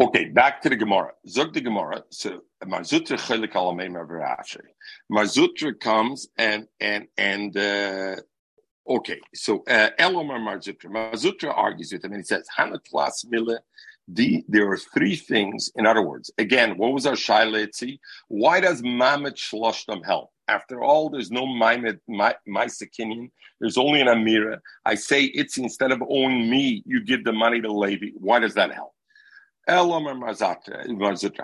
Okay, back to the Gemara. Zog the Gemara. So Marzutra chelik alamei. Marzutra comes and and and uh, okay. So uh, Elomar Marzutra. Marzutra argues with him and he says Hanatlas Mila. The, there are three things. In other words, again, what was our shailetzi? Why does Mamet Shloshtam help? After all, there's no Maimed Maisakinian. There's only an Amira. I say it's instead of owing me, you give the money to Levi. Why does that help? Elomer Marzutra,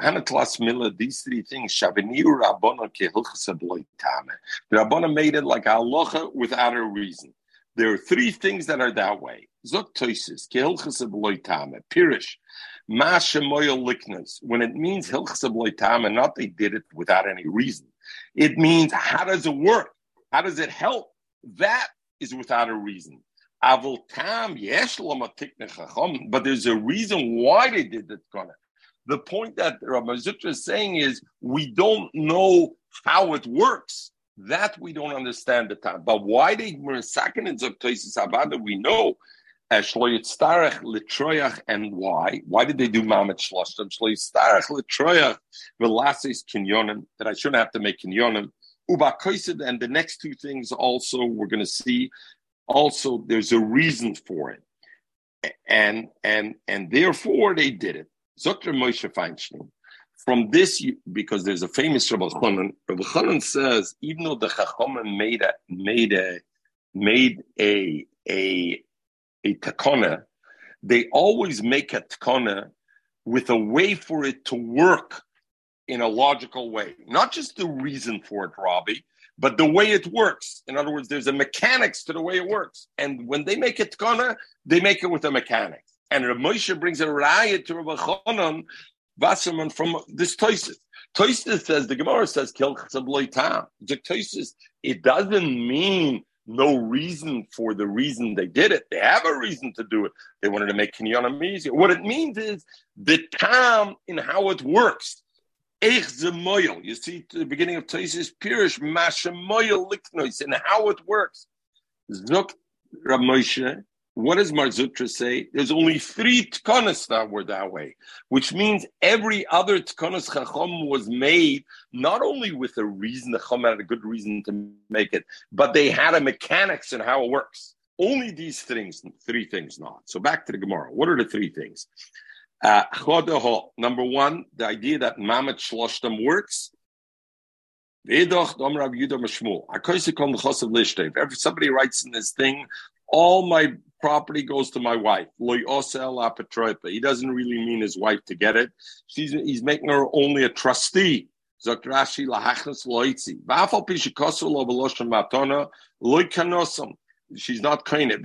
Hanatlas Mila, these three things, Shaviniu Rabbona Kehilchasa Bloitame. The Rabbona made it like halacha without a reason. There are three things that are that way. Zok Toisis, Kehilchasa Bloitame, Pirish, Mashamoyal Liknas. When it means Hilchasa Bloitame, not they did it without any reason. It means how does it work? How does it help? That is without a reason. But there's a reason why they did that. The point that Ramazutra is saying is we don't know how it works. That we don't understand the time. But why they were second in Zoktoisis Abada, we know. Shloyitztarech litroyach and why? Why did they do Mamet Shloshtam? Shloyitztarech litroyach velasis kinyonim that I shouldn't have to make kinyonim. Ubakoisid and the next two things also we're going to see also there's a reason for it. And and and therefore they did it. Zokter Moshe Feinstein. From this, because there's a famous Rabbi Chanan, Rabbi Chanan says even though the Chachamim made a made a made a a a takona, they always make a takona with a way for it to work in a logical way, not just the reason for it, Robbie, but the way it works. In other words, there's a mechanics to the way it works. And when they make it tkana, they make it with a mechanics. And Rav Moshe brings a riot to Rav Chanan Wasserman from this Toises. Toises says, the Gemara says, Kel tam. The Toises, it doesn't mean no reason for the reason they did it. They have a reason to do it. They wanted to make Kinyanim easier. What it means is the time in how it works. Zemoyel. You see, the beginning of Taisis Pirish, Mashamoyel liknois, and how it works. Zuk Ramoshe. What does Marzutra say? There's only three tkonas that were that way, which means every other tkonas chacham was made not only with a reason, the chacham had a good reason to make it, but they had a mechanics and how it works. Only these things, three things not. So back to the Gemara. What are the three things? Uh, number one, the idea that Mamet Shloshtam works. If somebody writes in this thing, all my property goes to my wife. He doesn't really mean his wife to get it. She's, he's making her only a trustee. She's not kind of.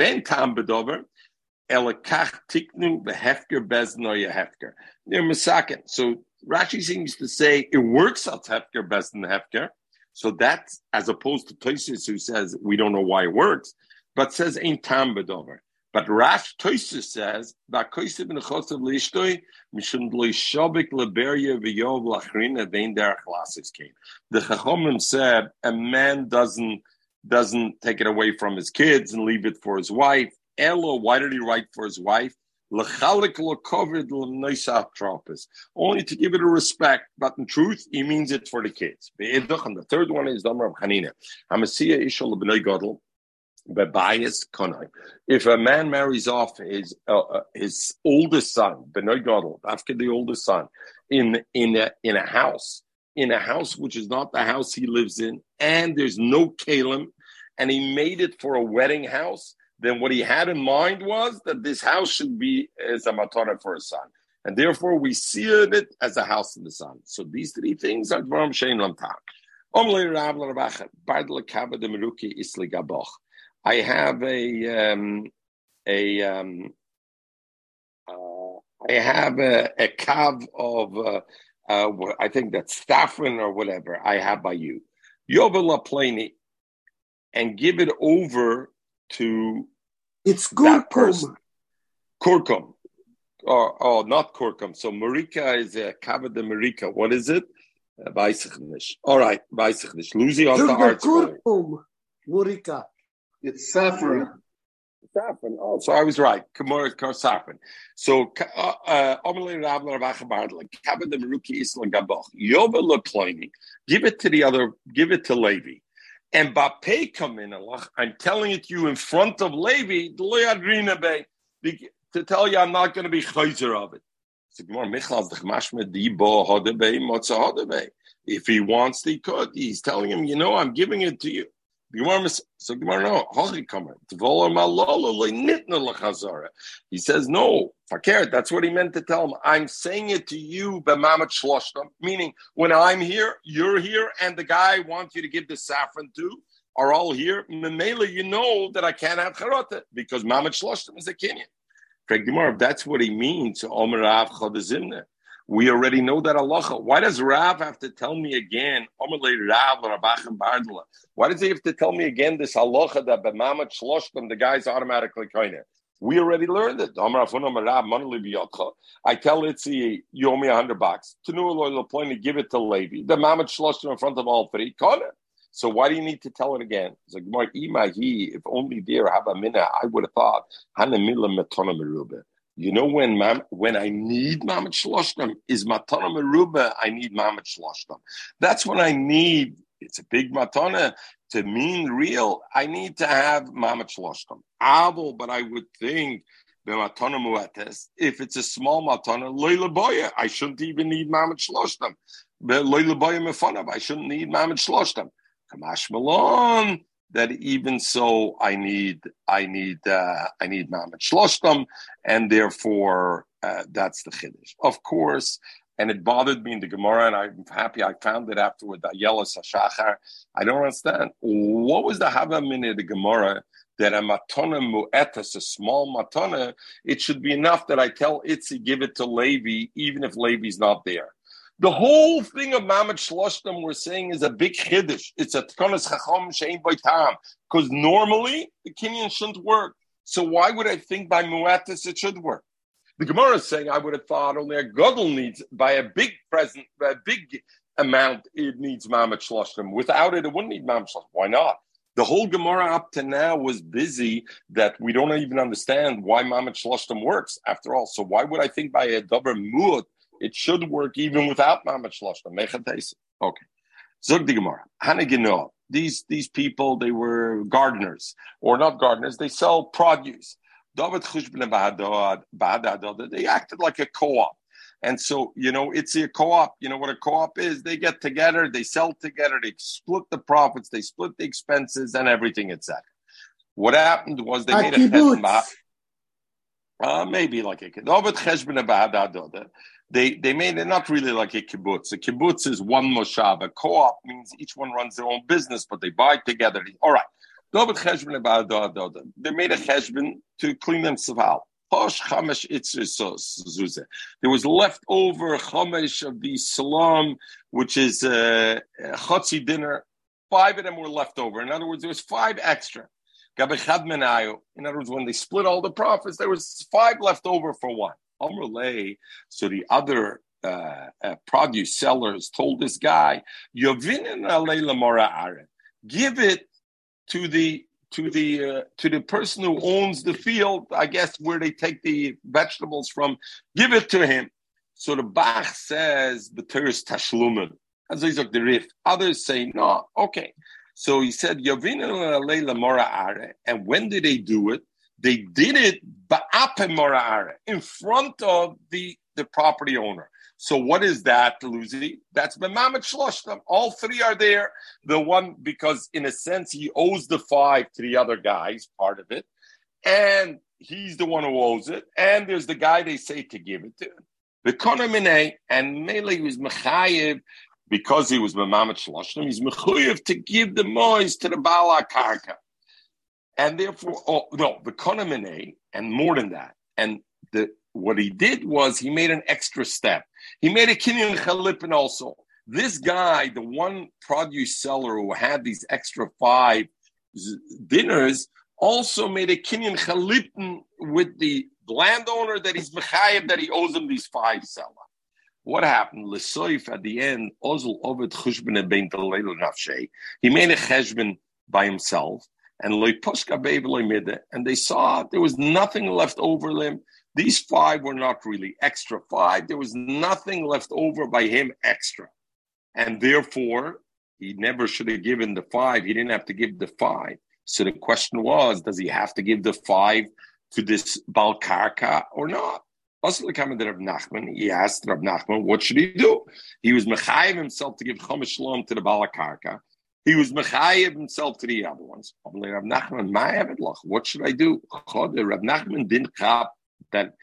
Elakach tiknu behefker beznoya hefker. They're. So Rashi seems to say it works out hefker bezn hefker. So that's as opposed to Tosis who says we don't know why it works, but says ain't tam bedover. But Rash Tosis says ba'koisiv nechosav leishtoi mishum loy shabik leberia v'yov lachrina vein derech came. The Chachomim said a man doesn't doesn't take it away from his kids and leave it for his wife Elo, why did he write for his wife? Only to give it a respect, but in truth, he means it for the kids. And the third one is Damar of Hanina. If a man marries off his uh, uh his oldest son, Benoy Gadol, after the oldest son, in in a, in a house, in a house which is not the house he lives in, and there's no kalim, and he made it for a wedding house, then what he had in mind was that this house should be as a matana for a son. And therefore, we see it as a house in the sun. So these three things are Dvaram Shein Lamtak. I have a um, a um, uh, I have a, a of uh, uh, I think that's saffron or whatever I have by you. Yovel Plani, and give it over to it's kurkum. Kurkum. Oh, oh, not kurkum. So marika is a kavod de marika. What is it? Weissig All right, weissig nicht. Lucy on the heart. Kurkum. Marika. It's saffron. Saffron. Oh, so I was right. Kamura saffron. So, uh, uh, give it to the other, give it to Levi. And Bape come in, I'm telling it to you in front of Levi, to tell you I'm not going to be chayzer of it. If he wants, he could. He's telling him, you know, I'm giving it to you. So Gemara, no. He says, no, fakir. That's what he meant to tell him. I'm saying it to you, shloshtam, meaning when I'm here, you're here, and the guy I want you to give the saffron to are all here. Memela, you know that I can't have charata because mamat shloshtam is a kinyan. Gemara, that's what he means. We already know that Allah. Why does Rav have to tell me again? Why does he have to tell me again this halacha that b'mamat shloshtem the guy's automatically of? We already learned it. I tell Itzi, you owe me a hundred bucks. To give it to Levi. The mamat shloshtem in front of all three. So why do you need to tell it again? It's like if only there have a minute, I would have thought you know when mam, when I need mamet shloshtam is matana meruba. I need mamet shloshtam. That's when I need. It's a big matana to mean real. I need to have mamet shloshtam. Abel, but I would think if it's a small matana, boya, I shouldn't even need mamet shloshtam. Loyla boya mefanav, I shouldn't need mamet shloshtam. Kamash malon that even so I need I need uh, I need Mamet Shloshtam, and therefore uh, that's the chiddush. Of course, and it bothered me in the Gemara, and I'm happy I found it afterward. Ayala Sashachar. I don't understand what was the Havamina in the Gemara that a matana mu'etas, a small matana, it should be enough that I tell Itzi give it to Levi, even if Levi's not there. The whole thing of Mamad Shloshtam we're saying is a big chiddush. It's a tkonas chacham shein tam. Because normally the Kenyan shouldn't work. So why would I think by muatis it should work? The Gemara is saying I would have thought only a gadol needs by a big present, a big amount it needs Mamad Shloshtam. Without it, it wouldn't need Mamad Shloshtam. Why not? The whole Gemara up to now was busy that we don't even understand why Mamad Shloshtam works after all. So why would I think by a double muad it should work even without Mamad Shloshta. Okay. Zug the Gemara. These these people, they were gardeners, or not gardeners, they sell produce. David They acted like a co-op. And so, you know, it's a co-op. You know what a co-op is? They get together, they sell together, they split the profits, they split the expenses and everything, etc. What happened was they made a uh, maybe like a they they made it not really like a kibbutz. A kibbutz is one moshav. A co-op means each one runs their own business, but they buy together. All right. They made a cheshbon to clean themselves out. There was leftover chamesh of the salam, which is a chotzi dinner. Five of them were left over. In other words, there was five extra. In other words, when they split all the profits, there was five left over for one. Amrulay, so the other uh, uh, produce sellers told this guy, give it to the to the uh, to the person who owns the field, I guess where they take the vegetables from, give it to him. So the Bach says the Teres Tashlumen. As like the Rif. Others say no. Okay. So he said Yavin and when did they do it? They did it in front of the, the property owner. So what is that, Luzi? That's Bemamet Shloshtam. All three are there. The one, because in a sense, he owes the five to the other guys, part of it. And he's the one who owes it. And there's the guy they say to give it to. The Konamine, and Mele was Mechayev, because he was Bemamet Shloshtam, he's Mechayev to give the mois to the Bala Karka and therefore, oh, no, the konamine, and more than that, and the what he did was he made an extra step. He made a kinyan chalipin also. This guy, the one produce seller who had these extra five dinners, also made a kinyan chalipin with the landowner that he's mechayim that he owes him these five seller. What happened? Lesoif at the end, Ozel Ovid Chushbin He made a cheshbon by himself and and they saw there was nothing left over them. These five were not really extra five. There was nothing left over by him extra. And therefore, he never should have given the five. He didn't have to give the five. So the question was, does he have to give the five to this Balkarka or not? Also, the comment of Nachman, he asked Rab Nachman, what should he do? He was Mechayiv himself to give Chomesh Shalom to the Balakarka. He was Mechayiv himself to the other ones. Rab Nachman, what should I do? Rab Nachman didn't have that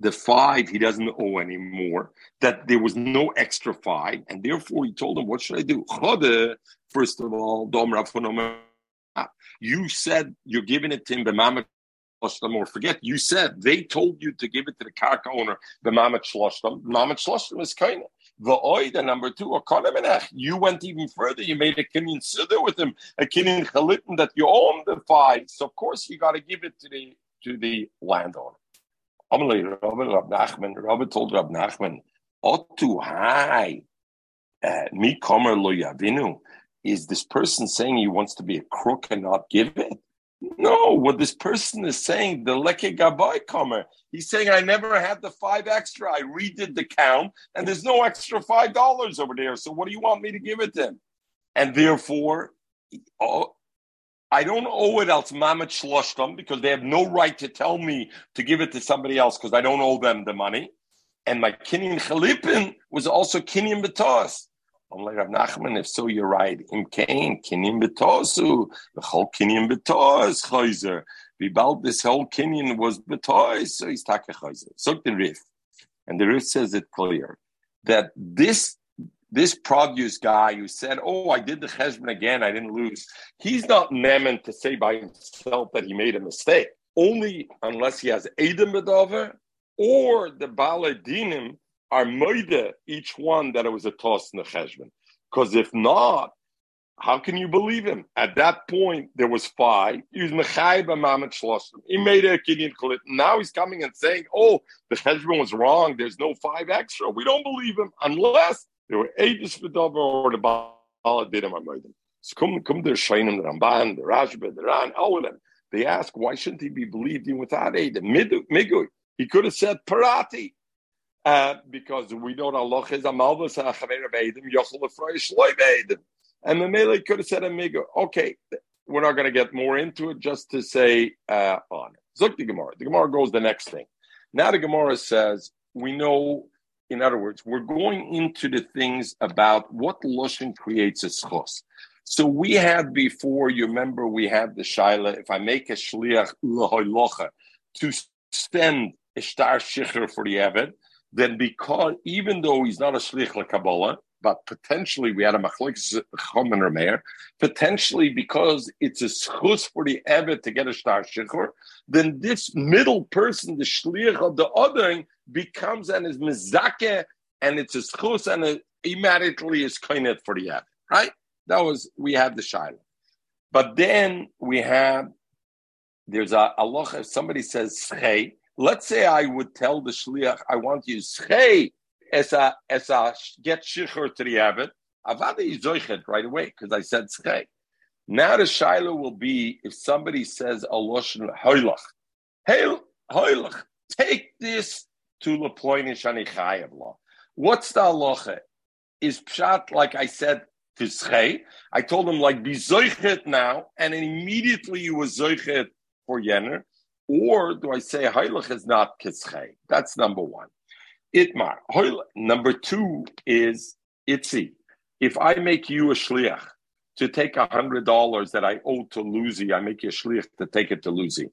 the five he doesn't owe anymore, that there was no extra five, and therefore he told him, What should I do? First of all, Dom you said you're giving it to him, or forget, you said they told you to give it to the karka owner, the Mamet Shloshtam. Mamet Shloshtam is kind of. The oida number two, or you went even further. You made a kinyan siddur with him, a kinyan chalitin that you own the five. So of course you got to give it to the to the landowner. Amalei Rabbi Rab Nachman. Rabbi told Rab Nachman, "Otu hai uh, mi komer lo yavinu." Is this person saying he wants to be a crook and not give it? No, what this person is saying, the leke gabai comer, he's saying, I never had the five extra. I redid the count, and there's no extra five dollars over there. So what do you want me to give it to him? And therefore, oh, I don't owe it else mamet shloshtam because they have no right to tell me to give it to somebody else because I don't owe them the money. And my kinyan chalipin was also kinyan betos. Rav Nachman, if so, you're right. Im kain kinyan betosu, the whole kinyan betos chayzer. Vibal, this whole kinyan was betos, so he's taka. So the Rif, and the Rif says it clear that this this produce guy who said, "Oh, I did the cheshbon again, I didn't lose," he's not meant to say by himself that he made a mistake. Only unless he has Adam Bedover or the Baladinim are moide each one that it was a toss in the cheshbon. Because if not, how can you believe him? At that point, there was five. He was Mechayb Mamet Shloshim. He made a Kenyan Klit. Now he's coming and saying, oh, the cheshbon was wrong. There's no five extra. We don't believe him unless there were Aegis Vidova or the Bala did him So come, come the the Ramban, the Rashba, the Ran, all of them. They ask, why shouldn't he be believed in without aid? Midu migu, he could have said Parati. Uh, because we know that Allah is a malvus a chaver Adam, yochel lefroy shloi be'edim. And the Mele could have said a migo. Okay, we're not going to get more into it, just to say uh, on it. Zuk the Gemara. The Gemara goes the next thing. Now the Gemara says, we know in other words, we're going into the things about what Lashon creates a schos. So we had before, you remember we had the Shaila, if I make a shliach to send a star shicher for the Eved, then because, even though he's not a shlich Kabbalah, but potentially we had a machlik chom and rameir, potentially because it's a schus for the Eved to get a star shicher, then this middle person, the shliach of the other, becomes and is mizake, and it's a schus, and it immediately is kainet for the Eved, right? That was, we had the shaila. But then we have, there's a Allah, if somebody says schei, let's say I would tell the shliach, I want you schei, as a, as a get shichur to the Eved, Avada is zoichet right away, because I said schei. Now the shaila will be if somebody says a loshen hoylach, hey hoylach, take this to leploinish anichayev law. What's the halacha? Is pshat like I said to schei? I told him like be zoichet now, and immediately you was zoichet for yener. Or do I say hoylach is not kischei? That's number one. Itmar. Number two is itzi. If I make you a shliach to take a hundred dollars that I owe to Lucy. I make you a shliach to take it to Lucy,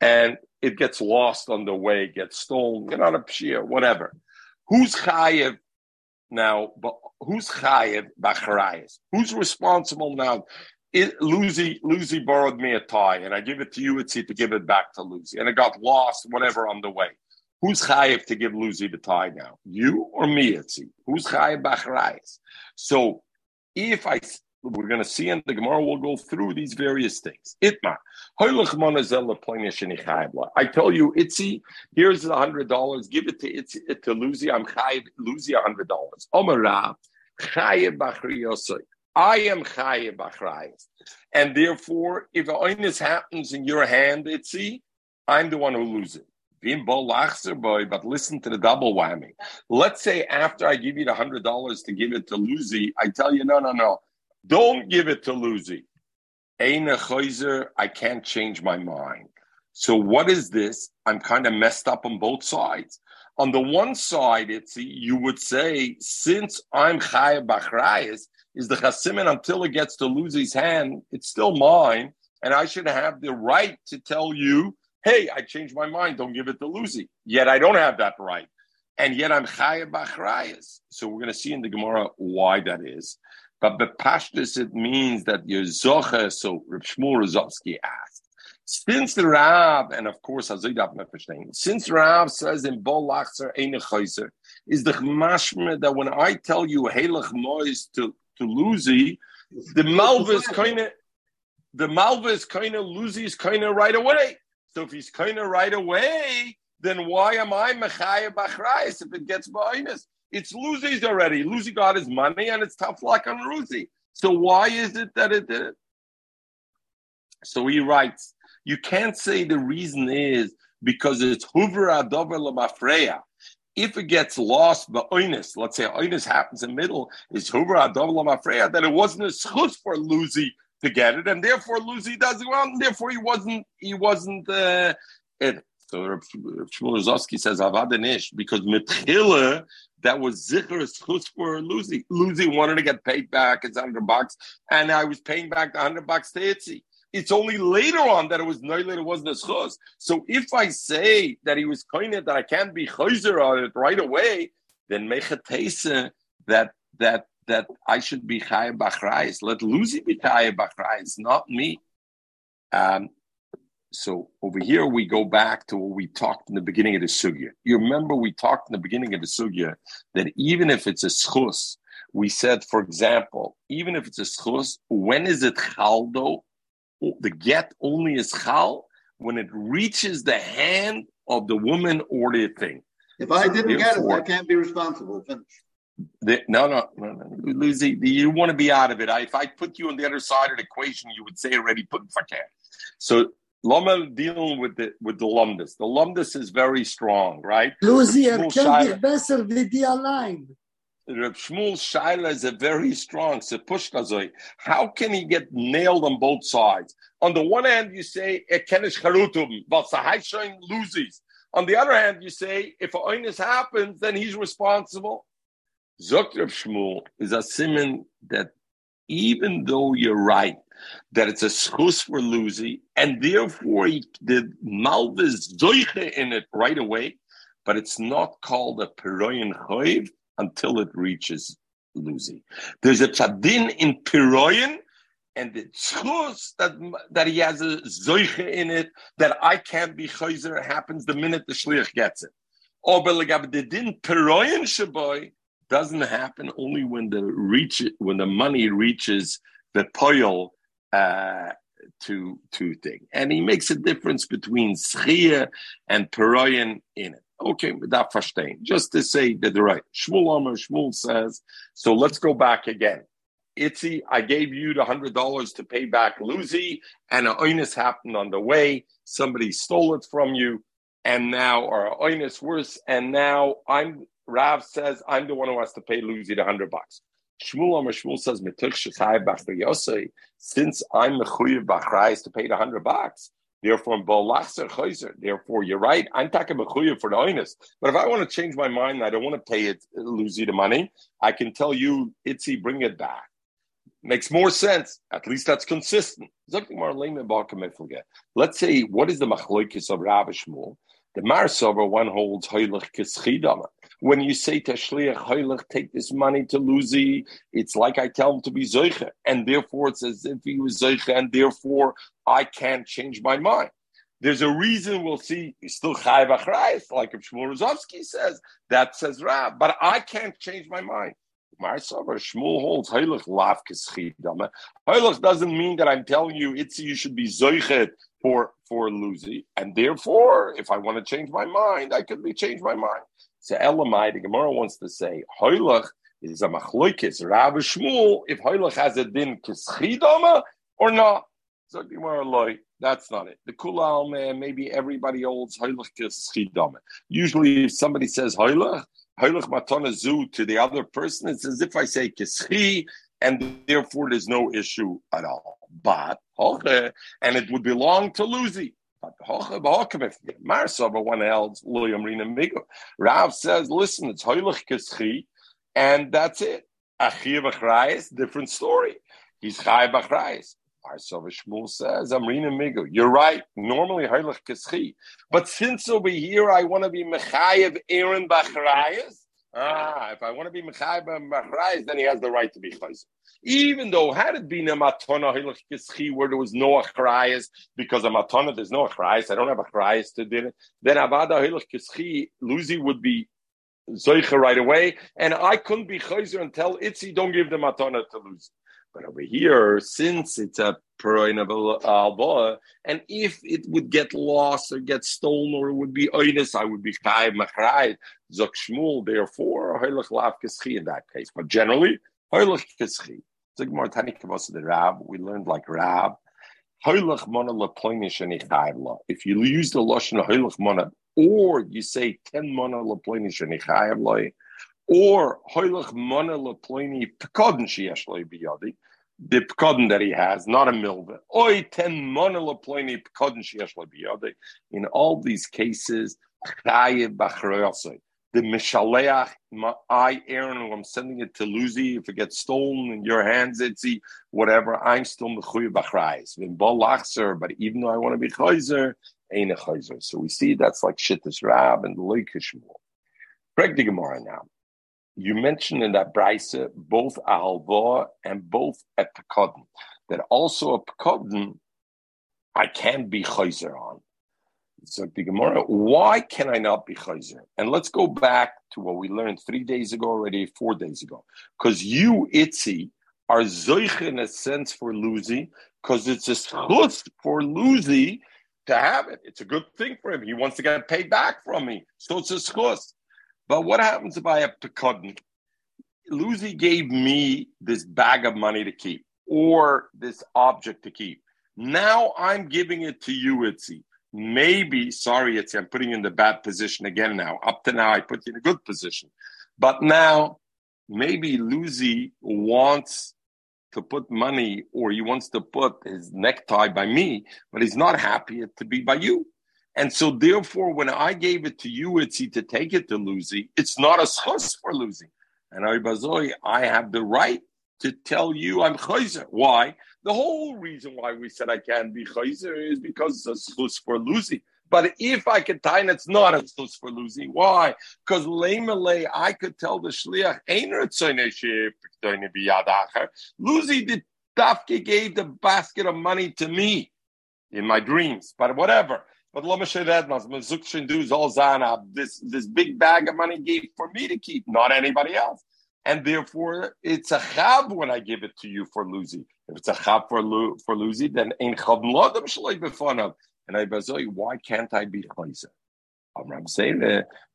and it gets lost on the way, gets stolen, get on a pshia, whatever. Who's chayev now? But who's chayev b'charayis? Who's responsible now? It, Lucy, Lucy borrowed me a tie, and I give it to you, Itzi, to give it back to Lucy, and it got lost, whatever, on the way. Who's chayiv to give Lucy the tie now? You or me, Itzi? Who's chayiv b'charayis? So if I we're going to see in the Gemara, we'll go through these various things. Itma. I tell you, Itzi, here's the hundred dollars. Give it to Itzi, to Lucy. I'm chayiv Lucy a hundred dollars. Omara chayiv I am chayiv achrayis. And therefore, if oinus happens in your hand, see, I'm the one who loses. But listen to the double whammy. Let's say after I give you the hundred dollars to give it to Lucy, I tell you, no, no, no, don't give it to Lucy. I can't change my mind. So what is this? I'm kind of messed up on both sides. On the one side, it's you would say, since I'm Chaya Bachrayas, is the Chasimin until it gets to Lucy's hand, it's still mine, and I should have the right to tell you, hey, I changed my mind, don't give it to Lucy. Yet I don't have that right. And yet I'm Chaya Bachrayas. So we're going to see in the Gemara why that is. But Bepashtis, it means that you're Zoche, so Reb Shmuel Rozovsky asked. Since the Rav, and of course, since Rav says in Bol Lachzer is the mashme that when I tell you Helach Mois to, to Luzi, the Malva is kind of, the Malva is kind of, Luzi is kind of right away. So if he's kind of right away, then why am I Mechaya Bachrayas if it gets Ba'inus? It's Luzi's already. Luzi got his money and it's tough luck on Luzi. So why is it that it did it? So he writes, you can't say the reason is because it's Hoover Adover Lamafreya. If it gets lost by Oinus, let's say Oinus happens in the middle, is Adover Lamafreya, then it wasn't a schus for Luzi to get it, and therefore Luzi doesn't well, and therefore he wasn't he wasn't uh, it. So Shmuel Rozovsky says Avadanish because Mitchila that was Zikr Schus for Luzi. Luzi wanted to get paid back his hundred bucks, and I was paying back the hundred bucks to Itzi. It's only later on that it was Noilet, it wasn't a schus. So if I say that he was koinet that I can't be chayzer on it right away, then mechatesa that that that I should be chayav bachrayis. Let Luzi be chayav bachrayis, not me. Um, so over here we go back to what we talked in the beginning of the sugya. You remember we talked in the beginning of the sugya that even if it's a schus, we said, for example, even if it's a schus, when is it chaldo? The get only is chal when it reaches the hand of the woman or the thing. If I didn't Therefore, get it, I can't be responsible. Finish. The, no, no, no, no. Lucy, you want to be out of it. I, if I put you on the other side of the equation, you would say already put fakir. So Lama dealing with the with the lumdus. The lumdus is very strong, right? Lucy, er kennt dich besser wie die allein. Reb Shmuel Shaila is a very strong sepushkazoi. How can he get nailed on both sides? On the one hand, you say ekenish but sahayshain loses. On the other hand, you say if oinus happens, then he's responsible. Zok Reb Shmuel is a simon that even though you're right that it's a schus for Luzi, and therefore he did malvis zoiche in it right away, but it's not called a peroyan choiv until it reaches Luzi. There's a tzadin in peroyan, and the schus that that he has a zoiche in it that I can't be chayzer happens the minute the shliach gets it. Or the din peroyan shaboy doesn't happen only when the reach when the money reaches the poil uh, to to thing, and he makes a difference between schia and peroyan in it. Okay, without verstehen. Just to say that the right. Shmuel Amar Shmuel says. So let's go back again. Itzi, I gave you the hundred dollars to pay back Luzi, and an oinus happened on the way. Somebody stole it from you, and now our oinus worse, and now I'm Rav says I'm the one who has to pay Luzi the hundred bucks. Shmuel Amar Shmuel says, since I'm mechuyev b'achrayis to pay the hundred bucks, therefore. Therefore, you're right. I'm talking mechuyev for the oinus. But if I want to change my mind, and I don't want to pay it, lose you the money. I can tell you, Itzi, bring it back. Makes more sense. At least that's consistent. Let's say, what is the machloikis of Rav Shmuel? The Marsover one holds Heilich Kischidama. When you say to Shliach Heilich, take this money to Luzi, it's like I tell him to be Zoiche. And therefore it's as if he was Zoiche, and therefore I can't change my mind. There's a reason we'll see still Chai Achrayis, like if Shmuel Rozovsky says, that says Rab, but I can't change my mind. Marsover Shmuel holds Heilich Lav Kischidama. Heilich doesn't mean that I'm telling you it's you should be Zoichet for for Luzi, and therefore, if I want to change my mind, I could be change my mind. So Elamai, the Gemara wants to say, Hoylach is a machloikis. Rav Shmuel, if Hoylach has a din kischidama or not. So that's not it. The kulal man, maybe everybody holds Hoylach kischidama. Usually, if somebody says Hoylach, Hoylach matana zu to the other person, it's as if I say kischi, and therefore there's no issue at all. But okay, and it would belong to Luzi. Marsava one else William Rina Migo. Rav says, listen, it's Hoylach Kischi, and that's it. Achir Bachrayis, different story. He's Chai Bachrayis. Marsava Shmuel says, "I'm Amrina Migo. You're right. Normally Hoylach Kischi. But since over here I want to be Mechayev Aaron Bachrayis, Ah, if I want to be Mechayev Bachrayis, then he has the right to be Chayzer. Even though had it been a matana where there was no achrayas, because a matana there's no achrayas, I don't have achrayas to do it. Then avada hilach kischi, Luzi would be zoicha right away, and I couldn't be chayzer and tell Itzi don't give the matana to Luzi. But over here, since it's a of uh, and if it would get lost or get stolen or it would be oinus, I would be chayv machrayt zok shmul. Therefore, hilach lav kischi in that case. But generally, hilach kischi. We learned like Rab. If you use the lashon hoylach mana, or you say ten mana leploni shenichayev loy, or hoylach mana leploni pekodin sheyesh biyadi, the pekodin that he has, not a milva. Oy ten mana leploni pekodin sheyesh loy. In all these cases, the Mishaleach, I, Aaron, I'm sending it to Luzi. If it gets stolen in your hands, Itzi, whatever, I'm still Mechuy Bachrayis. But even though I want to be Chayzer, ain't a Chayzer. So we see that's like Shittis Rab and the Leikishmul. Greg the Gemara now. You mentioned in that Brisa both Ahalva and both at Pekodin, that also a Pekodin I can be Chayzer on. So the Gemara, why can I not be chayzer? And let's go back to what we learned three days ago already, four days ago. Because you, Itzi, are zoich in a sense for Luzi, because it's a schus for Luzi to have it. It's a good thing for him. He wants to get paid back from me. So it's a schus. But what happens if I have pekadon? Luzi gave me this bag of money to keep or this object to keep. Now I'm giving it to you, Itzi maybe, sorry, it's I'm putting you in the bad position again now. Up to now, I put you in a good position. But now, maybe Luzi wants to put money or he wants to put his necktie by me, but he's not happy to be by you. And so, therefore, when I gave it to you, it's to take it to Luzi, it's not a schus for Luzi. And Aribazoi, I have the right to tell you I'm chayzer. Why? The whole reason why we said I can't be chayzer is because it's a schus for losing. But if I could tie, it's not a schus for losing. Why? Because lemele, I could tell the shliach Luzi the dafke gave the basket of money to me in my dreams, but whatever. But Lama Shayyad Masuk Shindu's all zanah, this this big bag of money gave for me to keep, not anybody else and therefore it's a chab when I give it to you for Luzi. If it's a chab for Lu, for Luzi, then ein chab lodem shalei b'fanav. And I bazoi, why can't I be chayzer? Amram say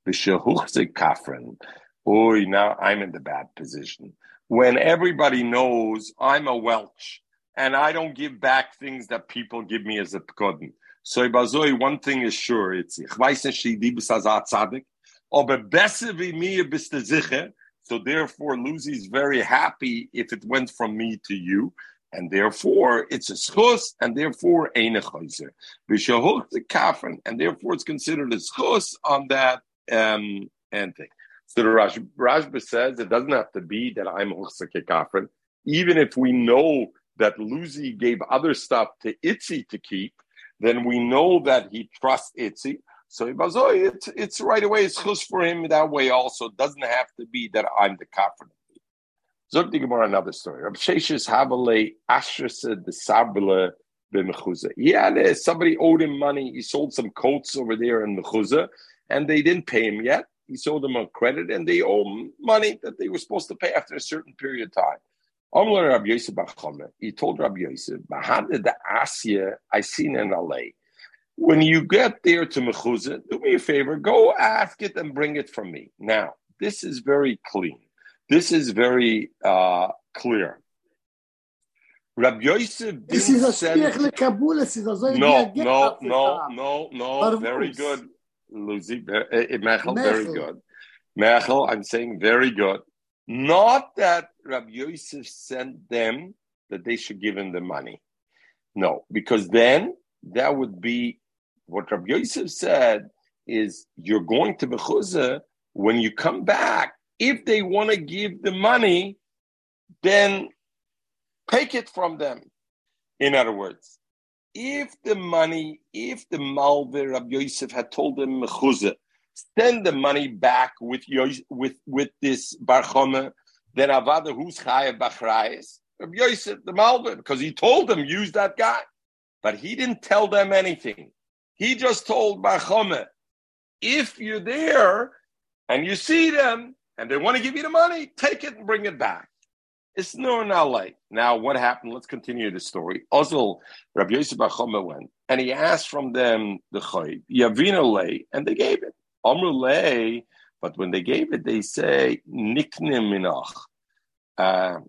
b'shehuchze kafren. Boy, now I'm in the bad position. When everybody knows I'm a Welch and I don't give back things that people give me as a pkodin. So bazoi, one thing is sure, it's ich weiß nicht, die aber besser wie mir bist du sicher, so therefore, Lucy's very happy if it went from me to you, and therefore it's a schus, and therefore ein a chayzer. the kafan, and therefore it's considered a schus on that um, and thing. So the Rash, Rashba says it doesn't have to be that I'm a kafan, even if we know that Lucy gave other stuff to Itzi to keep, then we know that he trusts Itzi. So oh, it's it's right away. It's chus for him that way. Also, it doesn't have to be that I'm the kafir. Zog the Gemara another story. Rab Sheshes Havale Ashrasa the Sabla b'Mechuza. Yeah, somebody owed him money. He sold some coats over there in Mechuza, and they didn't pay him yet. He sold them on credit, and they owe him money that they were supposed to pay after a certain period of time. He told Rabbi Yosef, the Asya I seen in LA when you get there to Mechuzah, do me a favor, go ask it and bring it from me. Now, this is very clean. This is very uh, clear. Rabbi Yosef didn't send... No, no, no, no, no. Very good, Lucy. Eh, eh, Mechel, very good. Mechel, I'm saying very good. Not that Rabbi Yosef sent them that they should give him the money. No, because then that would be what Rabbi Yosef said is you're going to Bechuzah when you come back. If they want to give the money, then take it from them. In other words, if the money, if the Malvir Rabbi Yosef had told them Mechuzah, send the money back with with with this Barchome, then Avada who's Chayav Bachrayis, Rabbi Yosef the Malvir, because he told them use that guy, but he didn't tell them anything. He just told Barchome, if you're there and you see them and they want to give you the money, take it and bring it back. It's no late. Now, what happened? Let's continue the story. Also, Rabbi Yosef Bachoma went and he asked from them the chayv, Yavina and they gave it. Amr lay, but when they gave it, they say, Niknim minach. Uh,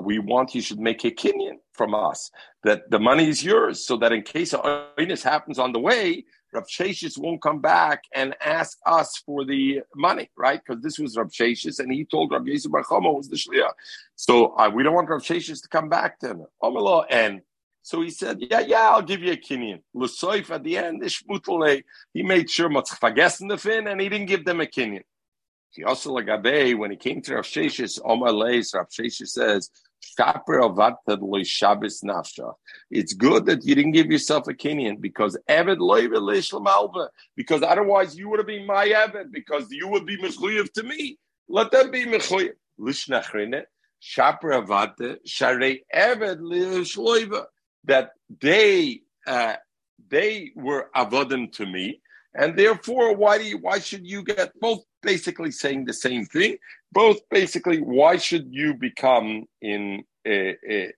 we want you should make a kinyan from us that the money is yours, so that in case a happens on the way, Rav Sheshis won't come back and ask us for the money, right? Because this was Rav Sheshis, and he told Rav Yisrael Bar was the shliach. So uh, we don't want Rav Sheshis to come back him. And so he said, "Yeah, yeah, I'll give you a kinyan." Lusoif at the end, he made sure in the fin, and he didn't give them a kinyan. He also like Abe when he came to Rav Sheshis, Omar Rav Sheshis says. It's good that you didn't give yourself a kinyan because Eved because otherwise you would have been my Eved because you would be Mechuyev to me. Let them be Mechuyev. Lishnachrine, Shapra Avate, Share Eved Lishloiva. That they uh, they were avodim to me, and therefore, why do you, why should you get both basically saying the same thing? both basically why should you become in uh,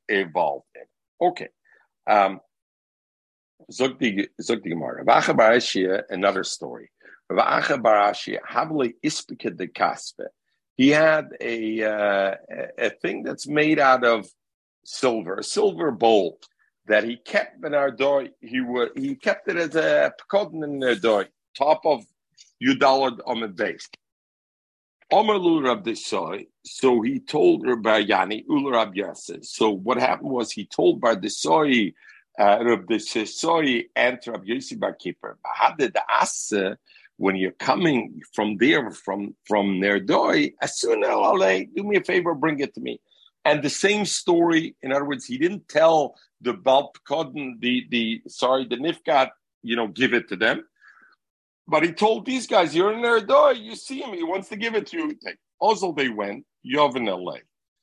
involved in okay. Um another story. He had a uh, a thing that's made out of silver a silver bowl that he kept door he would he kept it as a pekodin door top of Yudalad on the base Omerlu Rab Desai, so he told Rabbi Yani, Ul Rab. So what happened was he told Bar Desai, uh, Rab Desai and Rab Yossi Bar Kippur, Asa, when you're coming from there, from from Nerdoi, as soon as do me a favor, bring it to me. And the same story, in other words, he didn't tell the Balpkodin, the the sorry, the Nifkat, you know, give it to them. But he told these guys, "You're in their door. You see him. He wants to give it to you." Also, they went Yovin LA,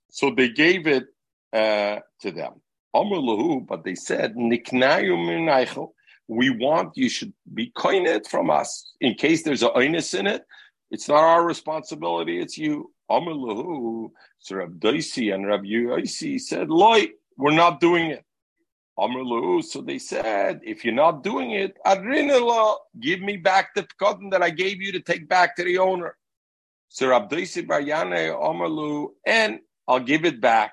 so they gave it uh, to them. But they said, We want you should be coined from us in case there's a oinus in it. It's not our responsibility. It's you. So Rab Daisi and Rab Yosi said, "Loy, we're not doing it." So they said, if you're not doing it, Adrinala, give me back the cotton that I gave you to take back to the owner. So Rabbi Baryane Omerlu, and I'll give it back.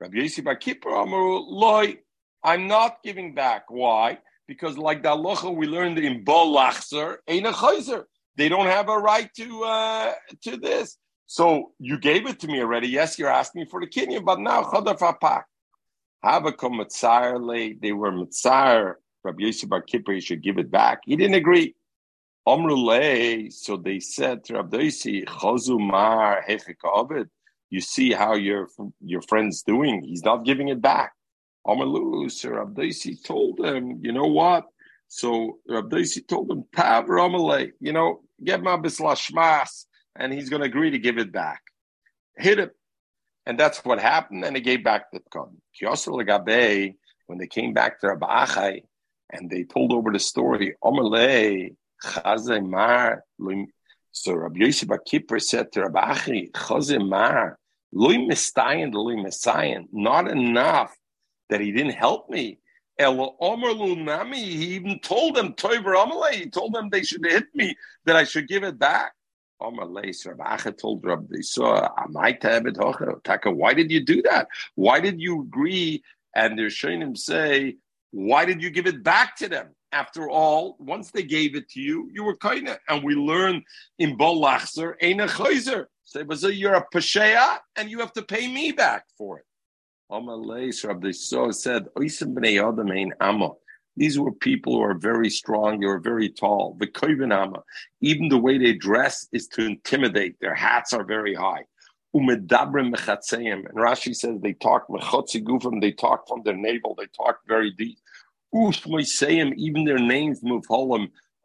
Rabbi Yossi Bar Kippur loy, I'm not giving back. Why? Because like the halacha we learned in Bol Lachzer, ain't chayzer. They don't have a right to uh, to this. So you gave it to me already. Yes, you're asking for the kinyan, but now chadar fapak. Havakom Mitzar they were Mitzar, Rabbi Yosef Bar Kippur, he should give it back. He didn't agree. Omrulei, so they said to Rabbi Yosef, Chozumar you see how your your friend's doing. He's not giving it back. Omerlu, so Rabbi told him, you know what? So Rabbi told him, Tav Romalei, you know, get my a shmas, and he's going to agree to give it back. Hit it. And that's what happened. And he gave back the cotton. When they came back to Rabbi Achai and they told over the story, so Rabbi Yosef Kippur said to Rabbi Achai, Chazimar, not enough that he didn't help me. El Omer Lunami, he even told them, he told them they should hit me, that I should give it back. Told Taka, why did you do that? Why did you agree? And they're showing him say, why did you give it back to them? After all, once they gave it to you, you were kind of, and we learn in Bolachzer, Eina Chayzer. Say, but you're a Pashea, and you have to pay me back for it. Amalei, Rabbi So said, Oisim b'nei Adam ein Amma. These were people who are very strong, they were very tall. Even the way they dress is to intimidate. Their hats are very high. And Rashi says they talk they talk from their navel, they talk very deep. Even their names,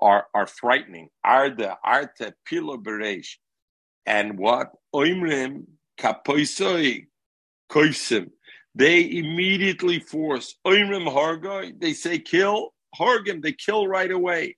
are, are frightening. Arda, Arte, Pilo Beresh. And what? Oimrim, Kapoisoi, Koisim. They immediately force Oimrim Hargai, They say kill Hargim. They kill right away.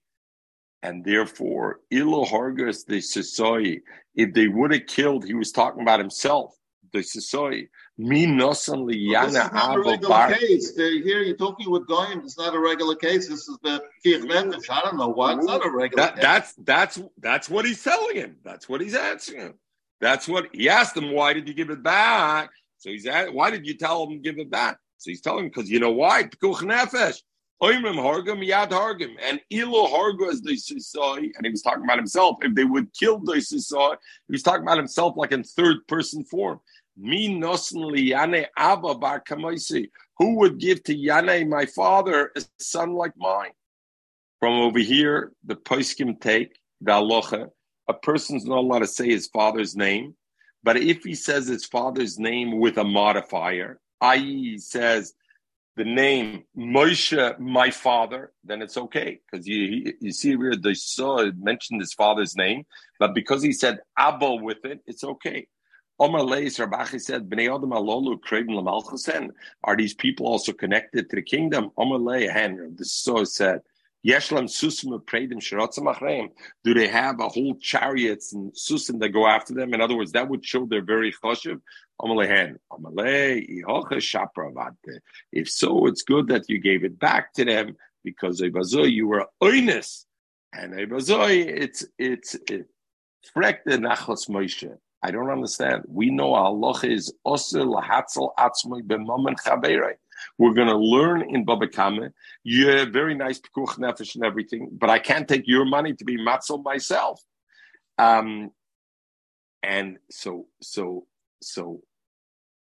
And therefore, Ilo Hargos the Sisoi, if they would have killed, he was talking about himself, the Sisoi. Me nosan liyana well, this is not a regular case. Here you're talking with Goyim. It's not a regular case. This is the Kiev I don't know what. It's not a regular that, case. That's that's that's what he's telling him. That's what he's answering him. That's what he asked him. Why did you give it back? So he's at, why did you tell him give it back? So he's telling him because you know why? Nefesh. Hargam yad hargam and ilo harga as the sisai, and he was talking about himself. If they would kill the sisai, he was talking about himself like in third person form. Me nosen liyane abba bar. Who would give to Yane, my father, a son like mine? From over here, the poskim take the alocha. A person's not allowed to say his father's name but if he says his father's name with a modifier, i.e., he says the name Moshe, my father, then it's okay because you you see where the saw mentioned his father's name, but because he said Abba with it, it's okay. Omar Leis Rabachi said, "Bnei Adam alolu kreivin Are these people also connected to the kingdom? Omar Leis, the saw said. Yeshlam susim predim shiratzim Do they have a whole chariots and susim that go after them? In other words, that would show they're very choshev. If so, it's good that you gave it back to them because you were oinus, and it's it's it. nachos Moshe. I don't understand. We know Allah is osir lahatzel atzmoi b'momen chaberei. We're going to learn in Baba Kame. You're very nice pikuch nefesh and everything, but I can't take your money to be matzel myself. Um, and so, so, so,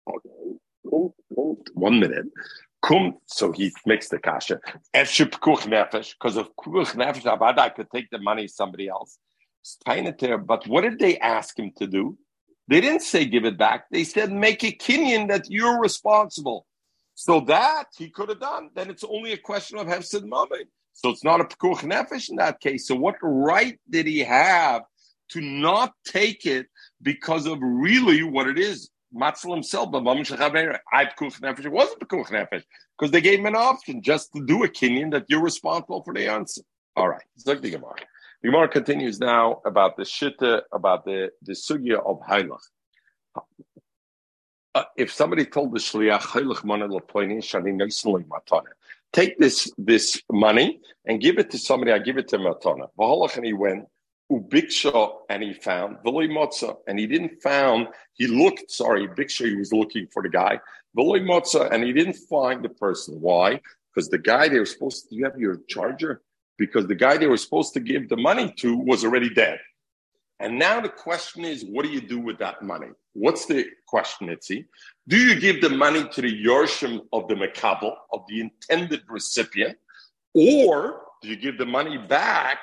okay. one minute. Kum, so he makes the kasha. Because of pikuch nefesh, I could take the money somebody else. But what did they ask him to do? They didn't say give it back. They said make a kinyan that you're responsible. So that he could have done. Then it's only a question of Hefsid Mammon. So it's not a Pekuch Nefesh in that case. So what right did he have to not take it because of really what it is? Matzel himself, I Pekuch Nefesh. It wasn't Pekuch Nefesh because they gave him an option just to do a kinyan that you're responsible for the answer. All right. Look the Gemara. The Gemara continues now about the shitta, about the, the sugya of Hailach uh, if somebody told the shliach take this this money and give it to somebody, I give it to matana. And he went ubiksha and he found v'loy motza and he didn't found. He looked sorry biksha. He was looking for the guy v'loy motza and he didn't find the person. Why? Because the guy they were supposed to. You have your charger because the guy they were supposed to give the money to was already dead. And now the question is, what do you do with that money? What's the question, Itzi? Do you give the money to the Yorshim of the Makabal, of the intended recipient, or do you give the money back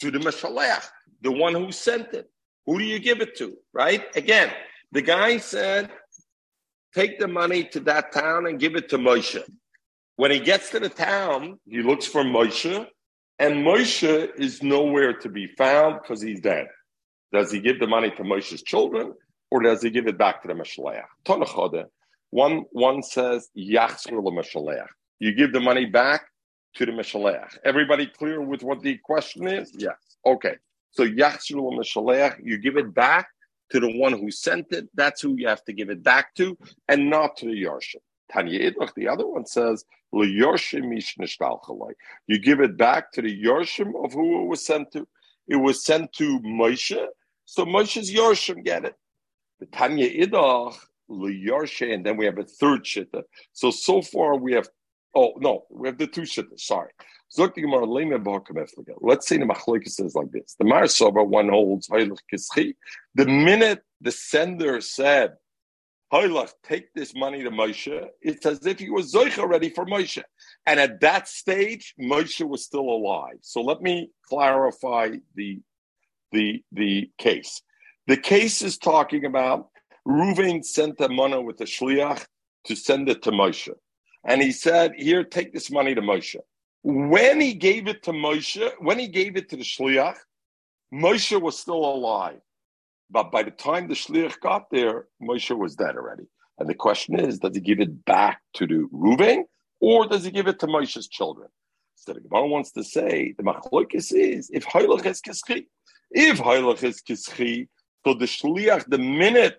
to the Mashalech, the one who sent it? Who do you give it to, right? Again, the guy said, take the money to that town and give it to Moshe. When he gets to the town, he looks for Moshe, and Moshe is nowhere to be found because he's dead. Does he give the money to Moshe's children or does he give it back to the Meshaleach? One, one says, Yachzur You give the money back to the Meshaleach. Everybody clear with what the question is? Yes. Okay. So Yachzur Meshaleach, you give it back to the one who sent it. That's who you have to give it back to and not to the Yarshim. Tanya Idlach, the other one says, You give it back to the Yarshim of who it was sent to. It was sent to Moshe, So Moshe's Yorshim get it. The Tanya Idach, Liyarshe, and then we have a third shitta. So, so far we have, oh, no, we have the two shittas, sorry. Let's say the Machlokes says like this. The Marsoba one holds The minute the sender said, Hoylach, take this money to Moshe, it's as if he was Zoich already for Moshe. And at that stage, Moshe was still alive. So let me clarify the, the, the case. The case is talking about Reuven sent the money with the shliach to send it to Moshe. And he said, Here, take this money to Moshe. When he gave it to Moshe, when he gave it to the shliach, Moshe was still alive. But by the time the shliach got there, Moshe was dead already. And the question is, does he give it back to the Reuven or does he give it to Moshe's children? So the Gemara wants to say the machlokes is if Hailach is. If Hailach is kischi, so the shliach, the minute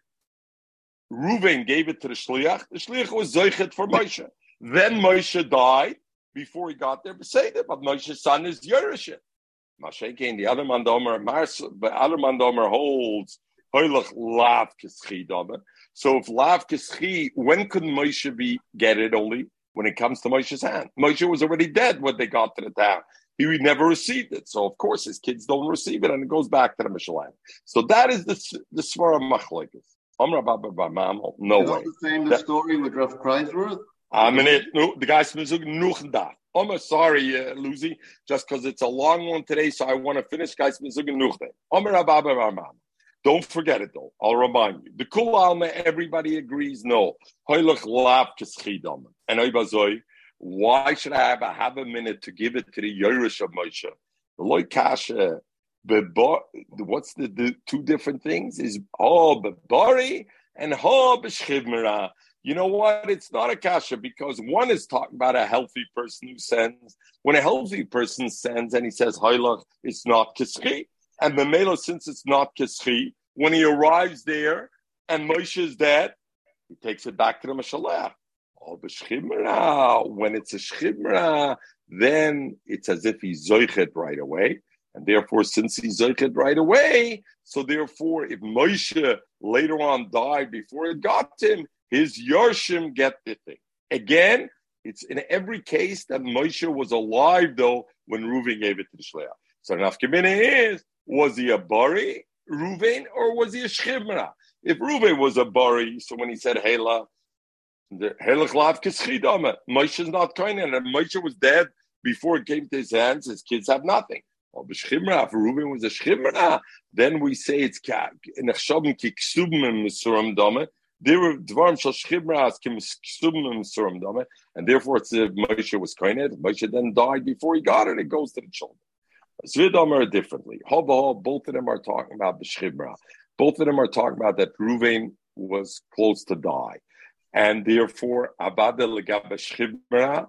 Reuven gave it to the shliach, the shliach was zeichet for Moshe. Then Moshe died before he got there. But Moshe's son is Yerushin. Mashenkein, the other mandomer, the other mandomer holds hoylach lav kischi So if lav kischi, when could Moshe be get it only when it comes to Moshe's hand? Moshe was already dead when they got to the town. He never received it, so of course his kids don't receive it, and it goes back to the Mishalim. So that is the the svara machlekes. Amra Baba no way. the same the story with Rav Kreiswirth? I mean, it, the guy's nuchen da. I'm sorry, uh, Lucy, just because it's a long one today, so I want to finish, guys. Don't forget it though. I'll remind you. The kul alma, everybody agrees. No, and why should I have a have a minute to give it to the Yerush of Moshe? The loy kasha, what's the, the two different things? Is oh bebari and ho b'shchivmera. You know what? It's not a kasha because one is talking about a healthy person who sends. When a healthy person sends and he says, Hailach, it's not kischi. And the melo, since it's not kischi, when he arrives there and Moshe is dead, he takes it back to the Mashalach. When it's a shchimra, then it's as if he's zoichet right away. And therefore, since he's zoichet right away, so therefore, if Moshe later on died before it got him, his Yarshim get the thing. Again, it's in every case that Moshe was alive though when Reuven gave it to the Shleach. So Nafkamina is, was he a Bari, Reuven, or was he a Shchimra? If Reuven was a Bari, so when he said Hela, Moshe is not kind and Moshe was dead before it came to his hands, his kids have nothing. Or B'Shchimra, if Reuven was a Shchimra, then we say it's Nechshabim Kiksubim Misuram Dama, there were dvarim shal shchibras kim ksubim surim dame, and therefore it's if Moshe was koined. Moshe then died before he got it. It goes to the children. Zvidam are differently. Both of them are talking about the shchibra. Both of them are talking about that Ruvain was close to die, and therefore abada legaba shchibra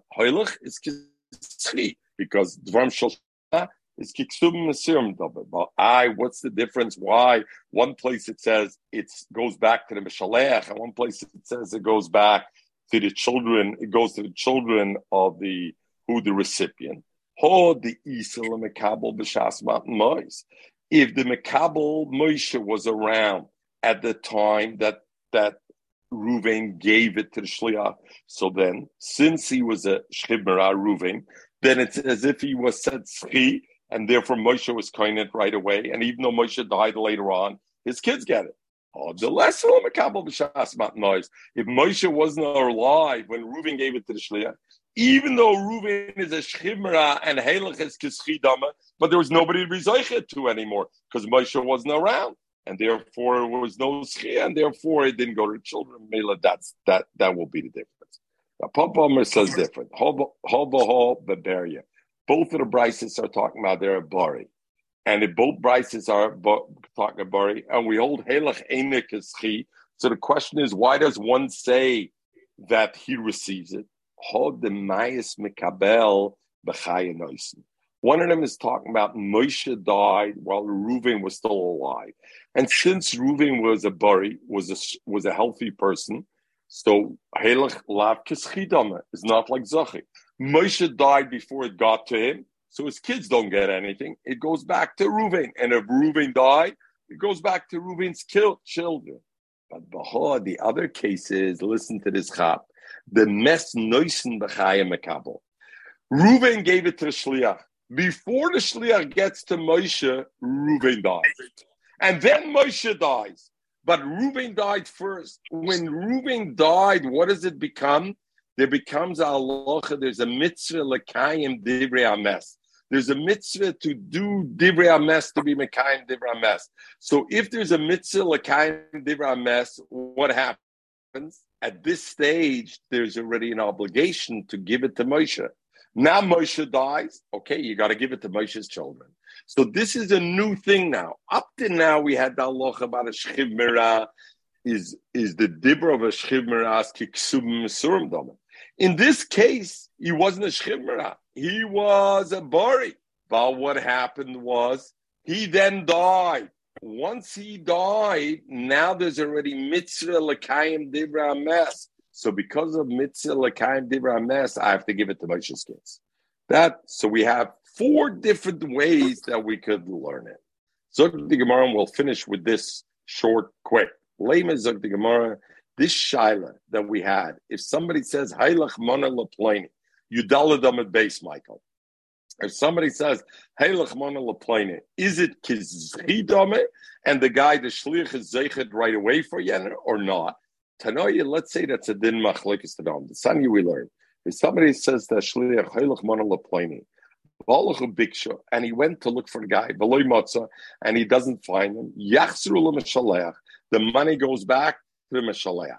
is kitzchi because dvarim shal is kiksum mesirim But I, what's the difference? Why one place it says it goes back to the mishalech, and one place it says it goes back to the children. It goes to the children of the who the recipient. Ho the isel mekabel b'shas mois. If the mekabel Moshe was around at the time that that Ruvain gave it to the shliach, so then since he was a shchibra Ruvain, then it's as if he was said tzchi, and therefore Moshe was koined right away. And even though Moshe died later on, his kids get it. Oh, the lesser noise. If Moshe wasn't alive when Reuven gave it to the shliach, even though Reuven is a shchimra and Halach is kischidama, but there was nobody to rezoich to anymore because Moshe wasn't around, and therefore there was no schia, and therefore it didn't go to children. Mela, that's that that will be the difference. Now, Papa says different. Hobo ho beberia both of the Bryces are talking about they're Bari. And if both Bryces are talking about Bari, and we hold Helach Enik is Chi. So the question is, why does one say that he receives it? Hold the Mayas Mikabel One of them is talking about Moshe died while Reuven was still alive. And since Reuven was a Bari, was a, was a healthy person, so Helach Lav is not like Zachi. Moshe died before it got to him, so his kids don't get anything. It goes back to Reuven. And if Reuven died, It goes back to Reuven's killed children. But Baha, the other cases, listen to this chap. The mes noisen b'chayim mekabel. Reuven gave it to shliach. Before the shliach gets to Moshe, Reuven dies. And then Moshe dies. But Reuven died first. When Reuven died, what does it become? There becomes a halacha, there's a mitzvah lekayim divrei ames. There's a mitzvah to do divrei ames to be mekayim divrei ames. So if there's a mitzvah lekayim divrei ames, what happens? At this stage, there's already an obligation to give it to Moshe. Now Moshe dies. Okay, you got to give it to Moshe's children. So this is a new thing now. Up to now, we had the halacha about a shchiv mirah is is the dibra of a shchiv mirah domen. In this case, he wasn't a shchiv mirah. He was a bari. But what happened was he then died. Once he died, now there's already mitzvah lekayim dibra mes. So because of mitzvah lekayim dibra mes, I have to give it to Moshe's kids. That so we have four different ways that we could learn it. So the Gemara, we'll finish with this short, quick. Lema Zog the Gemara, this shaila that we had, if somebody says, Hailach Mona Laplani, you daladam at base, Michael. If somebody says, Hailach Mona Laplani, is it kizchidame? And the guy, the shliach is zeichet right away for you or not? Tanoya, let's say that's a din machlekes tadam. The Sanya we learn. If somebody says that shliach Hailach Mona Laplani, and he went to look for the guy, and he doesn't find him. The money goes back to the Meshaleach.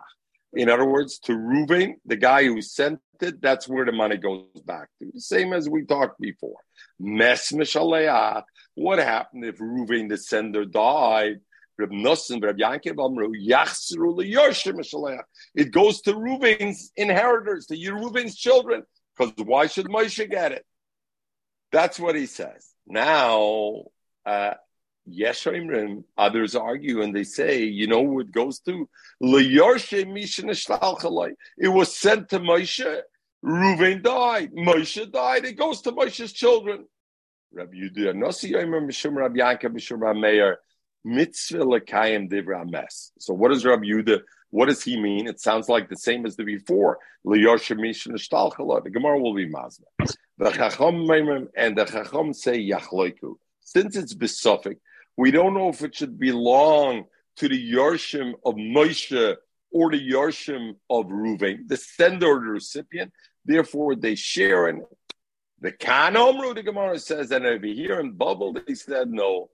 In other words, to Reuven, the guy who sent it, that's where the money goes back to. The same as we talked before. Mes Meshaleach. What happened if Reuven, the sender, died? It goes to Reuven's inheritors, to Reuven's children. Because why should Moshe get it? That's what he says. Now, uh, Yeshayimrim, others argue and they say, you know it goes to? It was sent to Moshe. Reuven died. Moshe died. It goes to Moshe's children. Rabbi Yehuda, Nasi Yomer Mishum Rabbi Yankov Mishum Meir, Mitzvah Lekayim Divra Mes. So what does Rabbi Yehuda, what does he mean? It sounds like the same as the before. The Gemara will be Mazda. The Chacham and the Chacham say Yachloiku. Since it's besophic, we don't know if it should belong to the Yarshim of Moshe or the Yarshim of Ruvain, the sender or the recipient. Therefore, they share in it. The Kan Omru, the Gemara says, and over here in Bubble, they said no.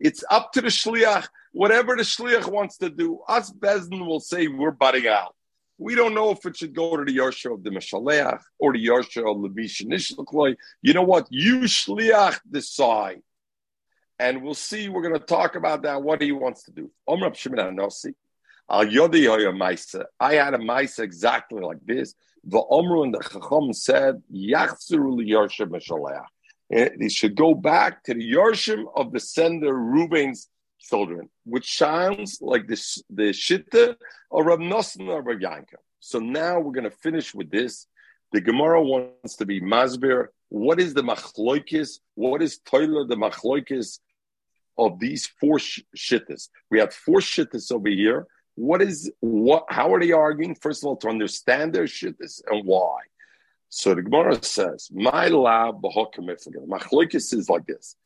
It's up to the shliach. Whatever the shliach wants to do, us Bezdin will say we're butting out. We don't know if it should go to the Yarsha of the Meshaleach or the Yarsha of the Bishanishlichloi. You know what? You Shliach decide. And we'll see. We're going to talk about that, what he wants to do. I had a mice exactly like this. The Omru and the Chacham said, Yachzuru Yarsha Meshaleach. It should go back to the Yarshim of the sender Reuben's children, which sounds like this, the Shitta or Rab Nosson or Rab Yanka. So now we're going to finish with this. The Gemara wants to be Masbir. What is the machloikis? What is Toiler the machloikis of these four sh- shittas? We have four shittas over here. What is what? How are they arguing? First of all, to understand their shittas and why. So the Gemara says, "My lab Machloikis is like this.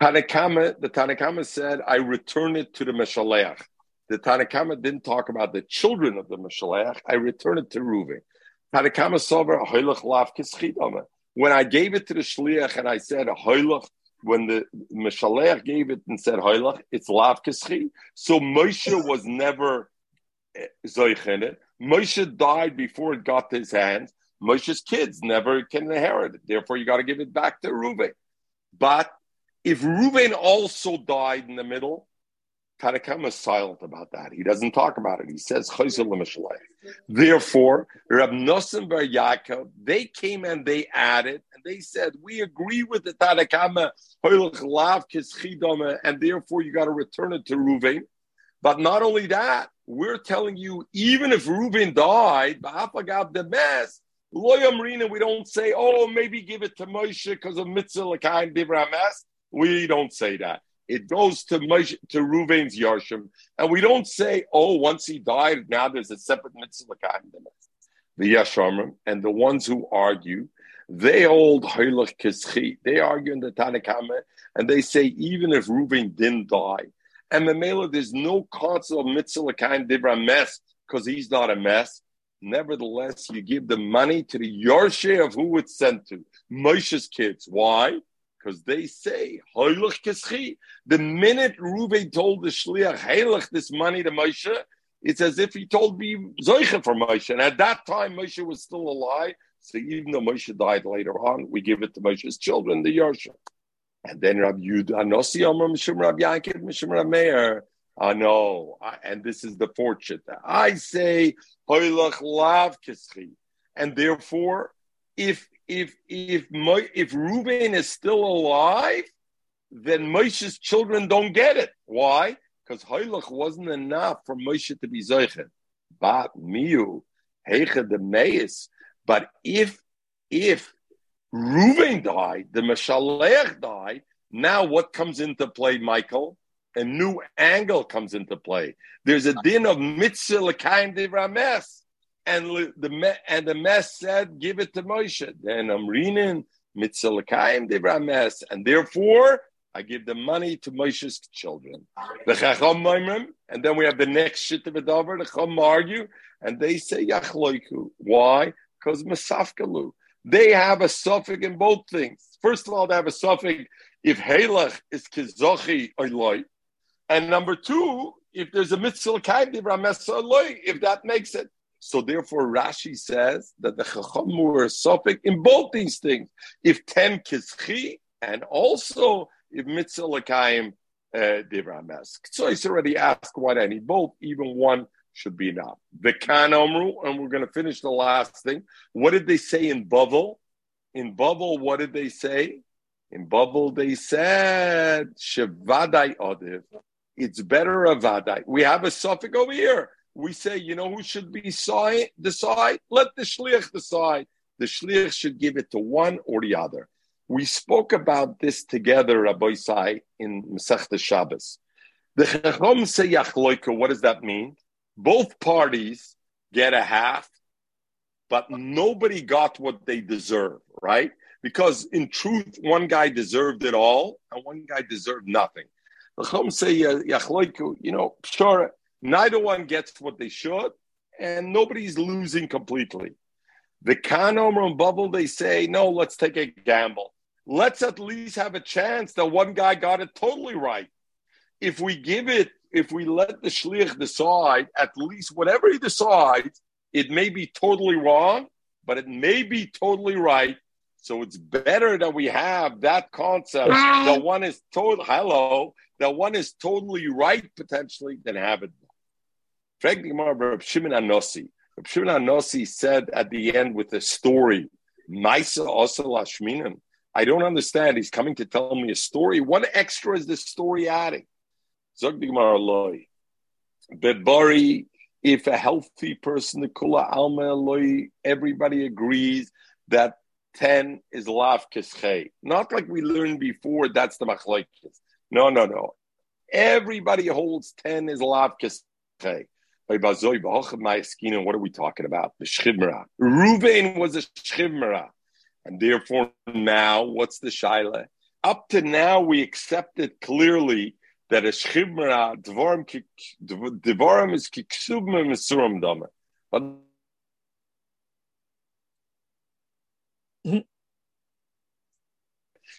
Tanakama, the Tanakama said, I return it to the Meshaleach. The Tanakama didn't talk about the children of the Meshaleach. I return it to Reuven. Tanakama sover hoylach lav. When I gave it to the Shliach and I said hoylach, when the Meshaleach gave it and said hoylach, it's lav kischi. So Moshe was never eh, zoich it. Moshe died before it got to his hands. Moshe's kids never can inherit it. Therefore, you got to give it back to Reuven. But if Reuven also died in the middle, Tanakam is silent about that. He doesn't talk about it. He says Therefore, Rab Nosson Bar Yaakov, they came and they added, and they said, "We agree with the Tanakama and therefore you got to return it to Reuven." But not only that, we're telling you, even if Reuven died, the mess. Loyam Rina, we don't say, oh, maybe give it to Moshe because of mitzvah l'kaim divra We don't say that. It goes to Moshe, to Ruvain's Yarshim, and we don't say, "Oh, once he died, now there's a separate mitzvah." The Yashamim and the ones who argue, they hold Hailach Kischi. They argue in the Tanakama, and they say even if Ruvain didn't die, and the Mamela, there's no concept of mitzvah kind divra mess because he's not a mess. Nevertheless, you give the money to the Yarshe of who it's sent to. Moshe's kids. Why? Because they say, The minute Reuven told the Shliach, Heilach, this money to Moshe, it's as if he told me Zoicha for Moshe. And at that time, Moshe was still alive. So even though Moshe died later on, we give it to Moshe's children, the Yarsha. And then Rabbi Yudah, Anosi Amr Mishum Rabbi Yankid Mishum Rabbi Meir. I know, and this is the fortune. I say and therefore, if if if if Reuben is still alive, then Moshe's children don't get it. Why? Because hoylach wasn't enough for Moshe to be zeichet. But miu heicha the meis. But if if Reuven died, the Meshalech died. Now, what comes into play, Michael? A new angle comes into play. There's a din of mitzvah l'kaim rames, and the and the mess said, "Give it to Moshe." Then I'm reading mitzvah l'kaim rames, and therefore I give the money to Moshe's children. The chacham and then we have the next shit of. The chacham argue, and they say yachloiku. Why? Because masafkalu. They have a suffix in both things. First of all, they have a suffix if halach is kizochi oiloi, and number two, if there's a mitzvah if that makes it. So therefore, Rashi says that the chacham were sophic in both these things. If ten kischi, and also if mitzvah lekayim uh, divrames. So he's already asked why need both. Even one should be enough. The kan omru, and we're going to finish the last thing. What did they say in Bavel? In Bavel, what did they say? In Bavel, they said shevadai odiv it's better a vadai. We have a suffix over here. We say, you know who should be decide? Let the shliach decide. The shliach should give it to one or the other. We spoke about this together, Rabbi Sai, in Masech Shabbos. The Chacham say yachloika. What does that mean? Both parties get a half, but nobody got what they deserve, right? Because in truth, one guy deserved it all and one guy deserved nothing. The Chum say, you know, sure, neither one gets what they should, and nobody's losing completely. The Kanomer and Bavel, they say, no, let's take a gamble. Let's at least have a chance that one guy got it totally right. If we give it, if we let the Shliach decide, at least whatever he decides, it may be totally wrong, but it may be totally right. So it's better that we have that concept that one is total. Hello, that one is totally right potentially than have it. Frank Reb Shimon Anossi. Reb Shimon Anossi said at the end with a story, Maisa Osel I don't understand. He's coming to tell me a story. What extra is this story adding? Zog Bebari, if a healthy person, the Kula Alma everybody agrees that 10 is Lav Kischei. Not like we learned before, that's the Machlaikis. No, no, no. Everybody holds 10 is lav kesche. What are we talking about? The shchimra. Ruvain was a shchimra. And therefore, now, what's the shaila? Up to now, we accepted clearly that a shchimra, dvarim is kiksubma misuram dama. But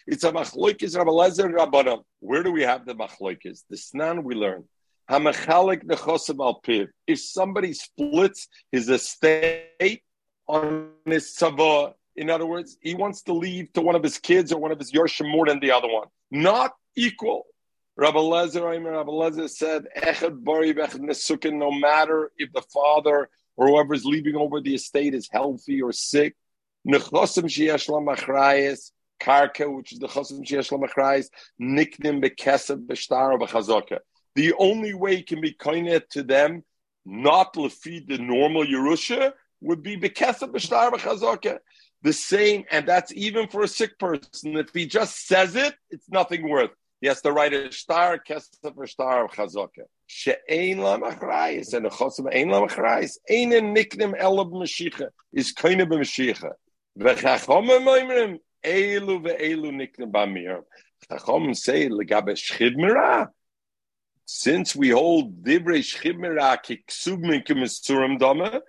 It's a machloikis Rabbi Rabbanam. Where do we have the machloikis? The snan we learn. Hamachalik nechosim al piv. If somebody splits his estate on his tzava, in other words, he wants to leave to one of his kids or one of his yorshim more than the other one, not equal. Rabbi Lezer, Rabbi Lezer said, Echad bari nesukin, no matter if the father or whoever is leaving over the estate is healthy or sick, nechosim sheyesh lamachrayis, karka, which is the chasam sheyesh lamachrais, niknim bekesed b'shtar b'chazaka. The only way you can be koinet to them, not lefi the normal Yerusha, would be bekesed b'shtar b'chazaka. The same, and that's even for a sick person. If he just says it, it's nothing worth. He has to write a star, kesef or star of chazaka. She'ein la machrayis, and a chosim ein la machrayis. Ein niknim elab mashicha, is koine b'mashicha. V'chachomim oimrim, say, legabe shchid Since we hold divrei shchid kiksub dama,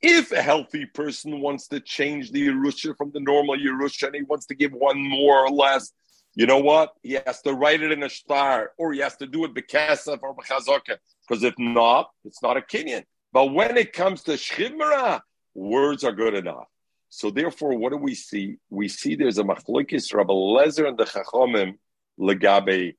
if a healthy person wants to change the Yerusha from the normal Yerusha and he wants to give one more or less, you know what? He has to write it in a star or he has to do it bekesef or bechazaka. Because if not, it's not a kinyan. But when it comes to shchimra, words are good enough. So therefore, what do we see? We see there's a machlokes Rabbi Lezer and the Chachomim legabe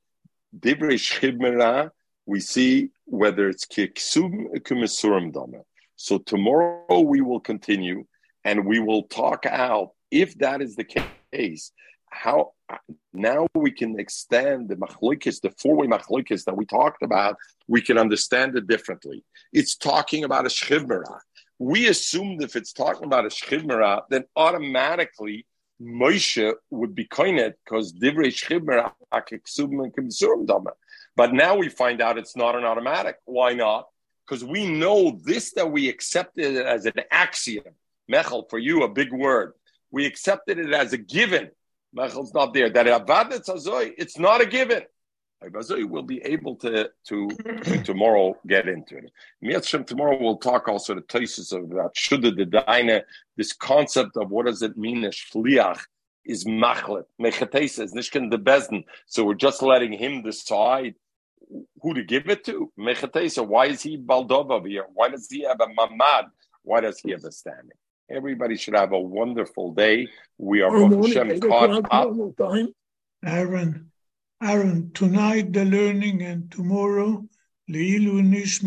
divrei shchimra. We see whether it's kiksum kumisurim dama. So tomorrow we will continue and we will talk out if that is the case. How now we can extend the machlikis, the four-way machlikis that we talked about, we can understand it differently. It's talking about a shchivmera. We assumed if it's talking about a shchivmera, then automatically Moshe would be koinet because divrei shchivmera But now we find out it's not an automatic. Why not? because we know this that we accepted it as an axiom. Mechel, for you, a big word. We accepted it as a given. Mechel's not there. That it's not a given. Azoy will be able to, to, to tomorrow get into it. Mitzvah tomorrow we'll talk also the places of that Shuddha the Daina, this concept of what does it mean as shliach is machlet. Mechatesa is nishkan the bezdin. So we're just letting him decide who to give it to. Mechatesa, why is he Baldova here? Why does he have a mamad? Why does he have a standing? Everybody should have a wonderful day. We are Hashem caught up. Aaron, Aaron, tonight the learning and tomorrow Leilu.